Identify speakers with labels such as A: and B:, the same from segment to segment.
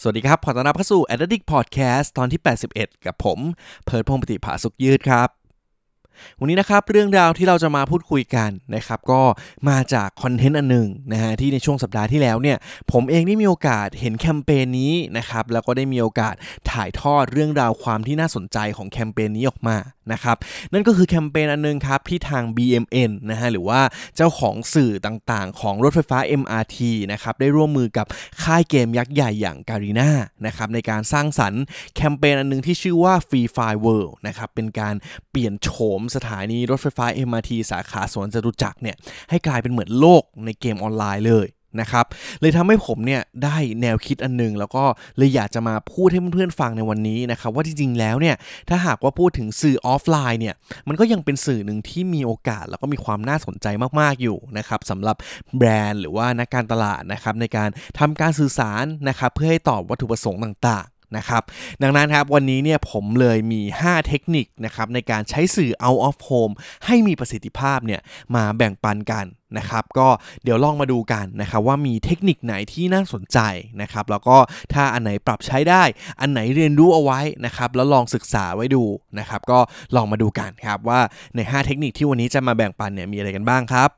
A: สวัสดีครับ ขอต้อนรับเข้าสู่ Addict Podcast ตอนที่ 81 กับผม เพิร์ดพงศ์ปฏิภาสุขยืดครับ วันนี้นะครับเรื่องราวที่เราจะมาพูดคุยกันนะครับก็มาจากคอนเทนต์อันหนึ่งนะฮะที่ในช่วงสัปดาห์ที่แล้วเนี่ยผมเองได้มีโอกาสเห็นแคมเปญนี้นะครับแล้วก็ได้มีโอกาสถ่ายทอดเรื่องราวความที่น่าสนใจของแคมเปญนี้ออกมานะครับนั่นก็คือแคมเปญอันนึงครับที่ทาง BMN นะฮะหรือว่าเจ้าของสื่อต่างๆ ของรถไฟฟ้า MRT นะครับได้ร่วมมือกับค่ายเกมยักษ์ใหญ่อย่างการีนานะครับในการสร้างสรรค์แคมเปญอันนึงที่ชื่อว่า Free Fire World นะครับเป็นการเปลี่ยนโฉมสถานีรถไฟฟ้า MRT สาขาสวนจตุจักรเนี่ยให้กลายเป็นเหมือนโลกในเกมออนไลน์เลยนะครับเลยทำให้ผมเนี่ยได้แนวคิดอันนึง แล้วก็เลยอยากจะมาพูดให้เพื่อนๆฟังในวันนี้นะครับว่าจริงๆแล้วเนี่ยถ้าหากว่าพูดถึงสื่อออฟไลน์เนี่ยมันก็ยังเป็นสื่อหนึ่งที่มีโอกาส แล้วก็มีความน่าสนใจมากๆอยู่นะครับสำหรับแบรนด์หรือว่านักการตลาดนะครับในการทำการสื่อสารนะครับเพื่อให้ตอบวัตถุประสงค์ต่างๆ นะครับ ดังนั้นครับวันนี้เนี่ยผมเลยมี 5 เทคนิคนะครับในการใช้สื่อ out of home ให้มีประสิทธิภาพเนี่ยมาแบ่งปันกันนะครับก็เดี๋ยวลองมาดูกันนะครับว่ามีเทคนิคไหนที่น่าสนใจนะครับแล้วก็ถ้าอันไหนปรับใช้ได้ อันไหนเรียนรู้เอาไว้นะครับแล้วลองศึกษาไว้ดูนะครับก็ลองมาดูกันครับว่าใน 5 เทคนิคที่วันนี้จะมาแบ่งปันเนี่ยมีอะไรกันบ้างครับ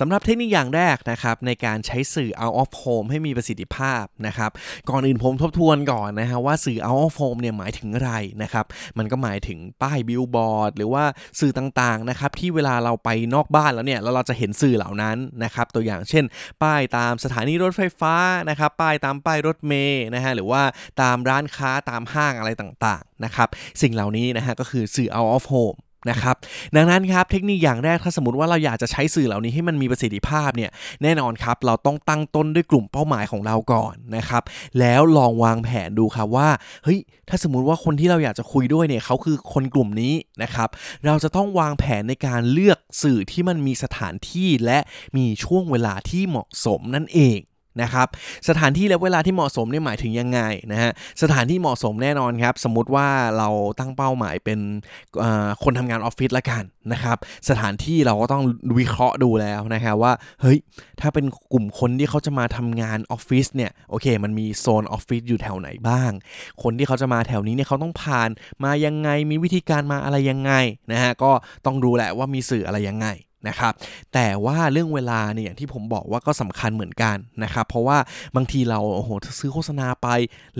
A: สำหรับเทคนิคอย่างแรกนะครับในการใช้สื่อ out of home ให้มีประสิทธิภาพนะครับก่อนอื่นผมทบทวนก่อนนะฮะว่าสื่อ out of home เนี่ยหมายถึงอะไรนะครับมันก็หมายถึงป้ายบิลบอร์ดหรือว่าสื่อต่างๆนะครับที่เวลาเราไปนอกบ้านแล้วเนี่ยแล้วเราจะเห็นสื่อเหล่านั้นนะครับตัวอย่างเช่น ป้ายตามสถานีรถไฟฟ้านะครับป้ายตามป้ายรถเมย์นะฮะหรือว่าตามร้านค้าตามห้างอะไรต่างๆนะครับสิ่งเหล่านี้นะฮะก็คือสื่อ out of home นะครับ ดังนั้นครับเทคนิคอย่างแรกถ้าสมมติว่าเราอยากจะใช้สื่อเหล่านี้ให้มันมีประสิทธิภาพเนี่ยแน่นอนครับเราต้องตั้งต้นด้วยกลุ่มเป้าหมายของเราก่อนนะครับ แล้วลองวางแผนดูครับว่าเฮ้ยถ้าสมมติว่าคนที่เราอยากจะคุยด้วยเนี่ยเขาคือคนกลุ่มนี้นะครับเราจะต้องวางแผนในการเลือกสื่อที่มันมีสถานที่และมีช่วงเวลาที่เหมาะสมนั่นเอง นะครับสถานที่และเวลาที่เหมาะสมเนี่ยหมายถึงยังไงนะฮะสถานที่เหมาะสมแน่นอนครับ สมมติว่าเราตั้งเป้าหมายเป็นคนทำงานออฟฟิศละกันนะครับสถานที่เราก็ต้องวิเคราะห์ดูแล้วนะครับว่าเฮ้ยถ้าเป็นกลุ่มคนที่เขาจะมาทำงานออฟฟิศเนี่ยโอเค มันมีโซนออฟฟิศอยู่แถวไหนบ้าง คนที่เขาจะมาแถวนี้เนี่ยเขาต้องผ่านมายังไงมีวิธีการมาอะไรยังไงนะฮะก็ต้องดูแหละว่ามีสื่ออะไรยังไง นะครับ แต่ว่าเรื่องเวลาเนี่ยอย่างที่ผมบอกว่าก็สำคัญเหมือนกันนะครับ เพราะว่าบางทีเราโอ้โหซื้อโฆษณาไป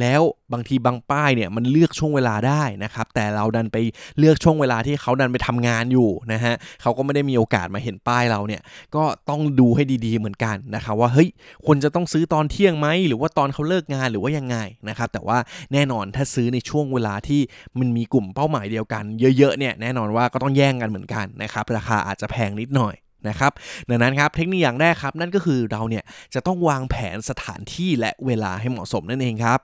A: แล้วบางทีบางป้ายเนี่ยมันเลือกช่วงเวลาได้นะครับ แต่เราดันไปเลือกช่วงเวลาที่เขาดันไปทำงานอยู่นะฮะเขาก็ไม่ได้มีโอกาสมาเห็นป้ายเราเนี่ยก็ต้องดูให้ดีๆเหมือนกันนะครับว่าเฮ้ยควรจะต้องซื้อตอนเที่ยงไหมหรือว่าตอนเขาเลิกงานหรือว่ายังไงนะครับแต่ว่าแน่นอนถ้าซื้อในช่วงเวลาที่มันมีกลุ่มเป้าหมายเดียวกัน เยอะๆเนี่ยแน่นอนว่าก็ต้องแย่งกันเหมือนกันนะครับราคาอาจจะแพงนิดหน่อย นะครับดังนั้นครับเทคนิคอย่างแรกครับ นั่นก็คือเราเนี่ยจะต้องวางแผนสถานที่และเวลาให้เหมาะสมนั่นเองครับ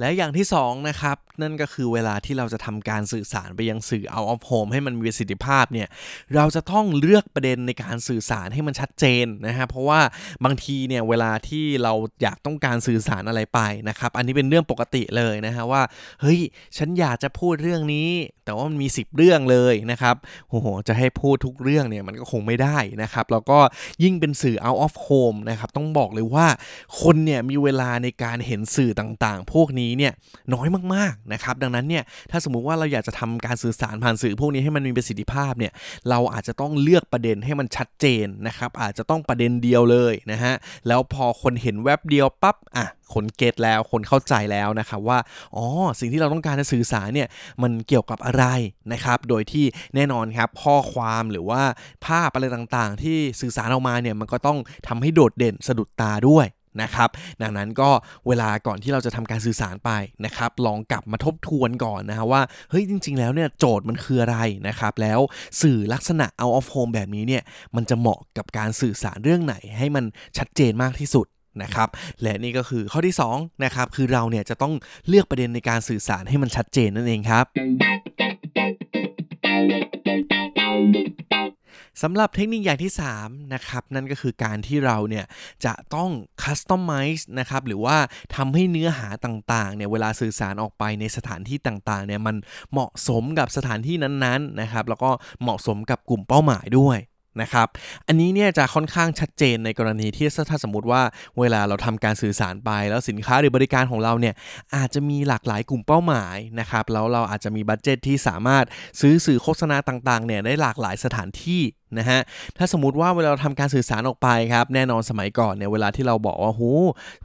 A: และอย่างที่2นะครับนั่นก็คือเวลาที่เราจะทำการสื่อสารไปยังสื่อ out of home ให้มันมีประสิทธิภาพเนี่ยเราจะต้องเลือกประเด็นในการสื่อสารให้มันชัดเจนนะฮะเพราะว่าบางทีเนี่ยเวลาที่เราอยากต้องการสื่อสารอะไรไปนะครับอันนี้เป็นเรื่องปกติเลยนะฮะว่าเฮ้ยฉันอยากจะพูดเรื่องนี้ แต่ว่ามันมี 10 เรื่องเลยนะครับโอ้โหจะให้พูดทุกเรื่องเนี่ยมันก็คงไม่ได้นะครับแล้วก็ยิ่งเป็นสื่อ out of home นะครับต้องบอกเลยว่าคนเนี่ยมีเวลาในการเห็นสื่อต่างๆ พวกนี้เนี่ยน้อยมากๆนะครับดังนั้นเนี่ยถ้าสมมุติว่าเราอยากจะทำการสื่อสารผ่านสื่อพวกนี้ให้มันมีประสิทธิภาพเนี่ยเราอาจจะต้องเลือกประเด็นให้มันชัดเจนนะครับอาจจะต้องประเด็นเดียวเลยนะฮะแล้วพอคนเห็นแว็บเดียวปั๊บอะคนเก็ตแล้วคนเข้าใจแล้วนะครับว่าอ๋อสิ่งที่เราต้องการจะสื่อสารเนี่ยมันเกี่ยวกับอะไรนะครับ โดยที่แน่นอนครับข้อความหรือว่าภาพอะไรต่างๆ ที่สื่อสารออกมาเนี่ยมันก็ต้องทำให้โดดเด่นสะดุดตาด้วย นะครับ ดังนั้นก็เวลาก่อนที่เราจะทำการสื่อสารไปนะครับ ลองกลับมาทบทวนก่อนนะฮะว่าเฮ้ยจริง ๆ แล้วเนี่ยโจทย์มันคืออะไรนะครับ แล้วสื่อลักษณะ out of home แบบนี้เนี่ยมันจะเหมาะกับการสื่อสารเรื่องไหน ให้มันชัดเจนมากที่สุดนะครับและนี่ก็คือข้อที่2นะครับคือเราเนี่ยจะต้องเลือกประเด็นในการสื่อสารให้มันชัดเจนนั่นเองครับ สำหรับเทคนิคอย่างที่ 3 นะครับ นั่นก็คือการที่เราเนี่ยจะต้อง customize นะครับ หรือว่าทำให้เนื้อหาต่างๆเนี่ยเวลาสื่อสารออกไปในสถานที่ต่างๆเนี่ยมันเหมาะสมกับสถานที่นั้นๆนะครับ แล้วก็เหมาะสมกับกลุ่มเป้าหมายด้วยนะครับ อันนี้เนี่ยจะค่อนข้างชัดเจนในกรณีที่ถ้าสมมติว่าเวลาเราทำการสื่อสารไป แล้วสินค้าหรือบริการของเราเนี่ยอาจจะมีหลากหลายกลุ่มเป้าหมายนะครับแล้วเราอาจจะมีบัตเจตที่สามารถซื้อสื่อโฆษณาต่างๆเนี่ยได้หลากหลายสถานที่ นะฮะถ้าสมมติว่าเวลาเราทำการสื่อสารออกไปครับแน่นอนสมัยก่อนเนี่ยเวลาที่เราบอกว่าโห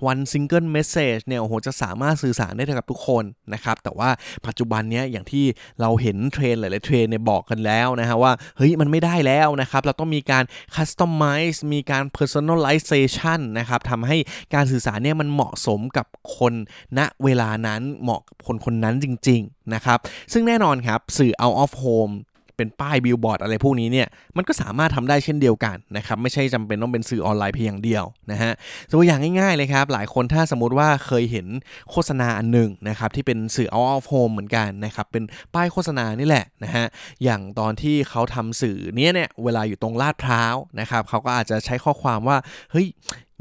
A: one single message เนี่ยโอ้โหจะสามารถสื่อสารได้กับทุกคนนะครับแต่ว่าปัจจุบันเนี้ยอย่างที่เราเห็นเทรนด์หลายๆเทรนด์เนี่ยบอกกันแล้วนะฮะว่าเฮ้ยมันไม่ได้แล้วนะครับเราต้องมีการ customize มีการ personalization นะครับทำให้การสื่อสารเนี่ยมันเหมาะสมกับคนณเวลานั้นเหมาะกับคนคนนั้นจริง ๆ นะครับ ซึ่งแน่นอนครับ สื่อ out of home เป็นป้ายบิลบอร์ดอะไรพวกนี้เนี่ยมันก็สามารถทำได้เช่นเดียวกันนะครับไม่ใช่จำเป็นต้องเป็นสื่อออนไลน์เพียงอย่างเดียวนะฮะตัวอย่างง่ายๆเลยครับหลายคนถ้าสมมติว่าเคยเห็นโฆษณาอันหนึ่งนะครับที่เป็นสื่อ out of home เหมือนกันนะครับเป็นป้ายโฆษณานี่แหละนะฮะอย่างตอนที่เขาทำสื่อเนี้ยเนี่ยเวลาอยู่ตรงลาดพร้าวนะครับเขาก็อาจจะใช้ข้อความว่าเฮ้ย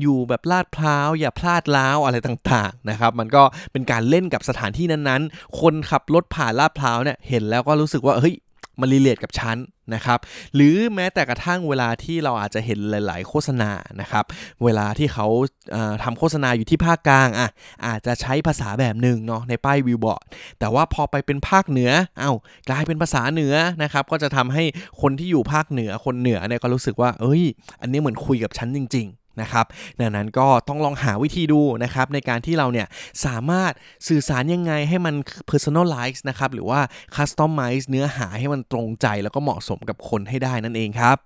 A: อยู่แบบลาดพร้าวอย่าพลาดล้าวอะไรต่างๆนะครับมันก็เป็นการเล่นกับสถานที่นั้นๆ คนขับรถผ่านลาดพร้าวเนี่ยเห็นแล้วก็รู้สึกว่าเฮ้ย มันรีเลทกับชั้นนะครับหรือแม้แต่กระทั่งเวลาที่เราอาจจะเห็นหลาย ๆ โฆษณานะครับเวลาที่เขาทำโฆษณาอยู่ที่ภาคกลางอะอาจจะใช้ภาษาแบบหนึ่งเนาะในป้ายวิวบอร์ดแต่ว่าพอไปเป็นภาคเหนือเอา้ากลายเป็นภาษาเหนือนะครับก็จะทำให้คนที่อยู่ภาคเหนือคนเหนือเนี่ยก็รู้สึกว่า เอ้ย อันนี้เหมือนคุยกับฉันจริงๆ นะครับดังนั้นก็ต้องลองหาวิธีดูนะครับในการที่เราเนี่ยสามารถสื่อสารยังไงให้มัน personalize นะครับหรือว่า customize เนื้อหาให้มันตรงใจแล้วก็เหมาะสมกับคนให้ได้นั่นเองครับ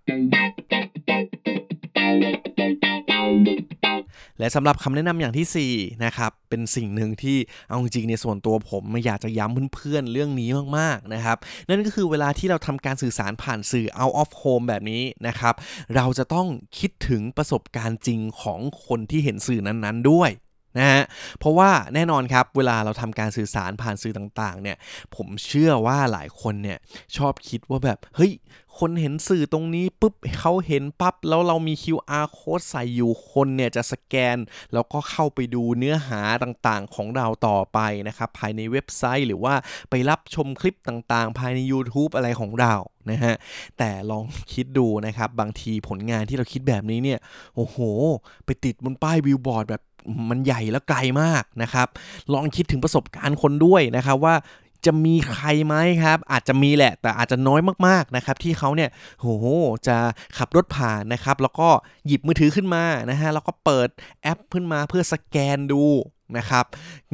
A: และสำหรับคำแนะนำอย่างที่4นะครับเป็นสิ่งหนึ่งที่เอาจริงในส่วนตัวผมไม่อยากจะย้ำเพื่อนๆเรื่องนี้มากๆนะครับนั่นก็คือเวลาที่เราทำการสื่อสารผ่านสื่อ out of home แบบนี้นะครับเราจะต้องคิดถึงประสบการณ์จริงของคนที่เห็นสื่อนั้นๆด้วย นะฮะ เพราะว่าแน่นอนครับ เวลาเราทำการสื่อสารผ่านสื่อต่างๆ เนี่ย ผมเชื่อว่าหลายคนเนี่ยชอบคิดว่าแบบ เฮ้ย คนเห็นสื่อตรงนี้ปุ๊บเขาเห็นปั๊บ แล้วเรามี QR code ใส่อยู่คนเนี่ยจะสแกน แล้วก็เข้าไปดูเนื้อหาต่างๆ ของเราต่อไปนะครับ ภายในเว็บไซต์หรือว่าไปรับชมคลิปต่างๆ ภายใน YouTube อะไรของเรานะฮะแต่ลองคิดดูนะครับ บางทีผลงานที่เราคิดแบบนี้เนี่ย โอ้โห ไปติดบนป้ายบิลบอร์ดแบบ มันใหญ่แล้วไกลมากนะครับ ลองคิดถึงประสบการณ์คนด้วยนะครับว่าจะมีใครไหมครับ อาจจะมีแหละ แต่อาจจะน้อยมากๆนะครับ ที่เขาเนี่ยโหจะขับรถผ่านนะครับ แล้วก็หยิบมือถือขึ้นมานะฮะแล้วก็เปิดแอปขึ้นมาเพื่อสแกนดูนะครับ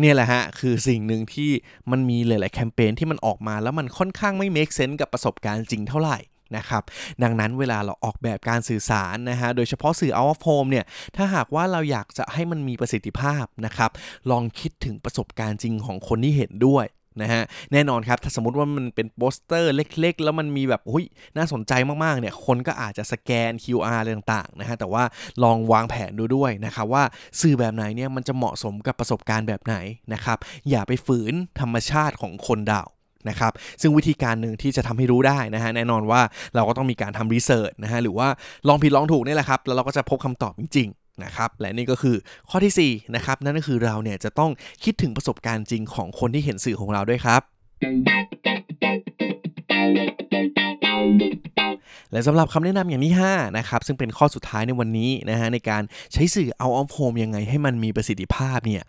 A: เนี่ยแหละฮะคือสิ่งหนึ่งที่มันมีหลาย ๆ แคมเปญที่มันออกมาแล้วมันค่อนข้างไม่เมคเซนส์กับประสบการณ์จริงเท่าไหร่ นะครับ ดังนั้นเวลาเราออกแบบการสื่อสารนะฮะ โดยเฉพาะสื่อ out of home เนี่ย ถ้าหากว่าเราอยากจะให้มันมีประสิทธิภาพนะครับ ลองคิดถึงประสบการณ์จริงของคนที่เห็นด้วยนะฮะแน่นอนครับถ้าสมมติว่ามันเป็นโปสเตอร์เล็กๆ แล้วมันมีแบบอุ้ยน่าสนใจมากๆเนี่ยคนก็อาจจะสแกน QR อะไรต่างๆนะฮะแต่ว่าลองวางแผนดูด้วยนะครับว่าสื่อแบบไหนเนี่ยมันจะเหมาะสมกับประสบการณ์แบบไหนนะครับอย่าไปฝืนธรรมชาติของคนดาว นะครับซึ่งวิธีการหนึ่งที่จะทำให้รู้ได้นะฮะแน่นอนว่าเราก็ต้องมีการทำรีเสิร์ชนะฮะหรือว่าลองผิดลองถูกนี่แหละครับแล้วเราก็จะพบคำตอบจริงๆนะครับและนี่ก็คือข้อที่4นะครับนั่นก็คือเราเนี่ยจะต้องคิดถึงประสบการณ์จริงของคนที่เห็นสื่อของเราด้วยครับ และสำหรับคำแนะนำอย่างที่5นะครับซึ่งเป็นข้อสุดท้ายในวันนี้นะฮะในการใช้สื่อเอาออฟโฮมยังไงให้มันมีประสิทธิภาพเนี่ย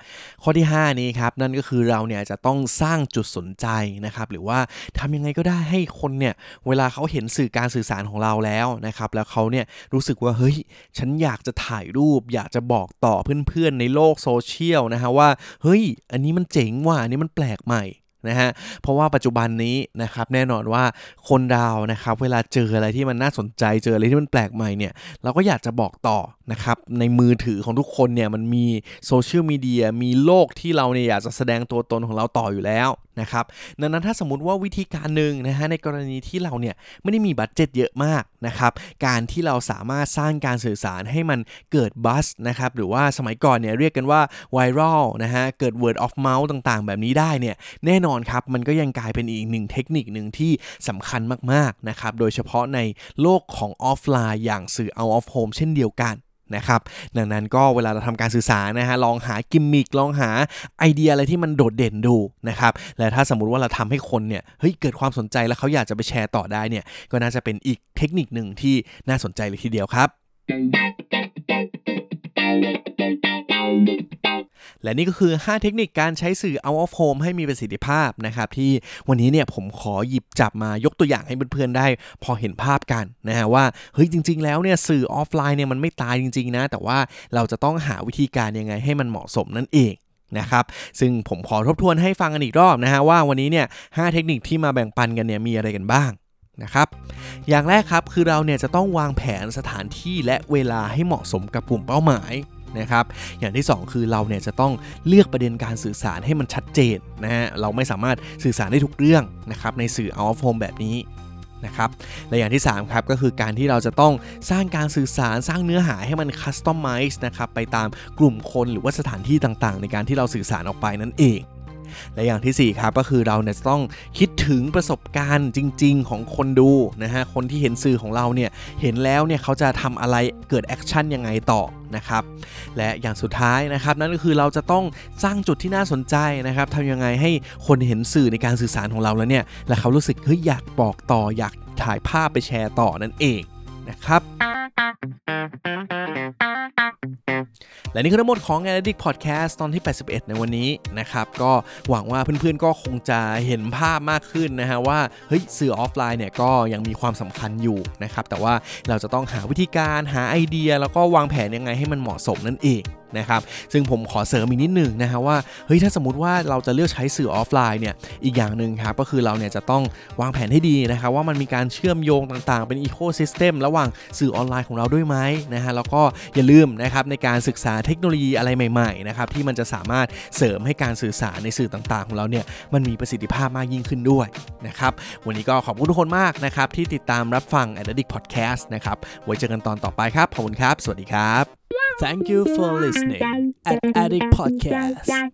A: ข้อที่ 5 นี้ครับนั่นก็คือเราเนี่ยจะต้องสร้างจุดสนใจนะครับหรือว่าทำยังไงก็ได้ให้คนเนี่ยเวลาเขาเห็นสื่อการสื่อสารของเราแล้วนะครับแล้วเขาเนี่ยรู้สึกว่าเฮ้ยฉันอยากจะถ่ายรูป อยากจะบอกต่อเพื่อนๆในโลกโซเชียลนะฮะว่าเฮ้ยอันนี้มันเจ๋งว่ะอันนี้มันแปลกใหม่ นะฮะเพราะว่าปัจจุบันนี้นะครับแน่นอนว่าคนดาวนะครับเวลาเจออะไรที่มันน่าสนใจเจออะไรที่มันแปลกใหม่เนี่ยเราก็อยากจะบอกต่อนะครับในมือถือของทุกคนเนี่ยมันมีโซเชียลมีเดียมีโลกที่เราเนี่ยอยากจะแสดงตัวตนของเราต่ออยู่แล้ว นะครับดังนั้นถ้าสมมติว่าวิธีการหนึ่งนะฮะในกรณีที่เราเนี่ยไม่ได้มีบัตเจ็ตเยอะมากนะครับการที่เราสามารถสร้างการสื่อสารให้มันเกิดบัสนะครับหรือว่าสมัยก่อนเนี่ยเรียกกันว่าไวรัลนะฮะเกิด word of mouth ต่างๆ แบบนี้ได้เนี่ยแน่นอนครับมันก็ยังกลายเป็นอีกหนึ่งเทคนิคหนึ่งที่สำคัญมากๆนะครับโดยเฉพาะในโลกของออฟไลน์อย่างสื่อ out of home เช่นเดียวกัน นะครับดังนั้นก็เวลาเราทำการสื่อสารนะฮะลองหากิมมิคลองหาไอเดียอะไรที่มันโดดเด่นดูนะครับและถ้าสมมุติว่าเราทำให้คนเนี่ยเฮ้ยเกิดความสนใจแล้วเขาอยากจะไปแชร์ต่อได้เนี่ยก็น่าจะเป็นอีกเทคนิคหนึ่งที่น่าสนใจเลยทีเดียวครับ และนี่ก็คือ 5 เทคนิคการใช้สื่อ out of home ให้มีประสิทธิภาพนะครับที่วันนี้เนี่ยผมขอหยิบจับมายกตัวอย่างให้เพื่อนๆได้ พอเห็นภาพกันนะฮะว่าเฮ้ยจริง ๆ แล้วเนี่ยสื่อออฟไลน์เนี่ยมันไม่ตายจริง ๆ นะ แต่ว่าเราจะต้องหาวิธีการยังไงให้มันเหมาะสมนั่นเองนะครับซึ่งผมขอทบทวนให้ฟังกันอีกรอบนะฮะว่าวันนี้เนี่ยหเทคนิคที่มาแบ่งปันกันเนี่ยมีอะไรกันบ้างนะครับอย่างแรกครับคือเราเนี่ยจะต้องวางแผนสถานที่และเวลาให้เหมาะสมกับกลุ่มเป้าหมาย นะครับ อย่างที่ 2 คือเราเนี่ยจะต้องเลือกประเด็นการสื่อสารให้มันชัดเจนนะฮะ เราไม่สามารถสื่อสารได้ทุกเรื่องนะครับในสื่อ out of home แบบนี้นะครับและอย่างที่ 3 ครับ ก็คือการที่เราจะต้องสร้างการสื่อสารสร้างเนื้อหาให้มันคัสตอมไมซ์นะครับ ไปตามกลุ่มคนหรือว่าสถานที่ต่างๆ ในการที่เราสื่อสารออกไปนั่นเอง และอย่างที่ 4 ครับก็คือเราเนี่ยต้องคิดถึงประสบการณ์จริง ๆ ของคนดูนะฮะคนที่เห็นสื่อของเราเนี่ยเห็นแล้วเนี่ยเขาจะทำอะไรเกิดแอคชั่นยังไงต่อนะครับและอย่างสุดท้ายนะครับนั่นก็คือเราจะต้องสร้างจุดที่น่าสนใจนะครับทำยังไงให้คนเห็นสื่อในการสื่อสารของเราแล้วเนี่ยและเขารู้สึกเฮ้ยอยากบอกต่ออยากถ่ายภาพไปแชร์ต่อนั่นเอง นะครับ และนี่คือทั้งหมดของ a n a l y t i c Podcast ตอนที่ 81 ในวันนี้นะครับ ก็หวังว่าเพื่อนๆก็คงจะเห็นภาพมากขึ้นนะฮะว่าเฮ้ยสื่อออฟไลน์เนี่ยก็ยังมีความสำคัญอยู่นะครับ แต่ว่าเราจะต้องหาวิธีการหาไอเดีย แล้วก็วางแผนยังไงให้มันเหมาะสมนั่นเอง นะครับซึ่งผมขอเสริมอีกนิดหนึ่งนะฮะว่าเฮ้ยถ้าสมมติว่าเราจะเลือกใช้สื่อออฟไลน์เนี่ยอีกอย่างหนึ่งครับก็คือเราเนี่ยจะต้องวางแผนให้ดีนะครับว่ามันมีการเชื่อมโยงต่างๆ เป็น ecosystem ระหว่างสื่อออนไลน์ของเราด้วยไหมนะฮะแล้วก็อย่าลืมนะครับในการศึกษาเทคโนโลยีอะไรใหม่ๆนะครับที่มันจะสามารถเสริมให้การสื่อสารในสื่อต่างๆ ของเราเนี่ยมันมีประสิทธิภาพมากยิ่งขึ้นด้วยนะครับวันนี้ก็ขอบคุณทุกคนมากนะครับที่ติดตามรับฟัง a d d i c t Podcast นะครับไว้เจอกันตอนต่อไปครับขอบคุณครับ สวัสดีครับ
B: Thank you for listening at Addict Podcast.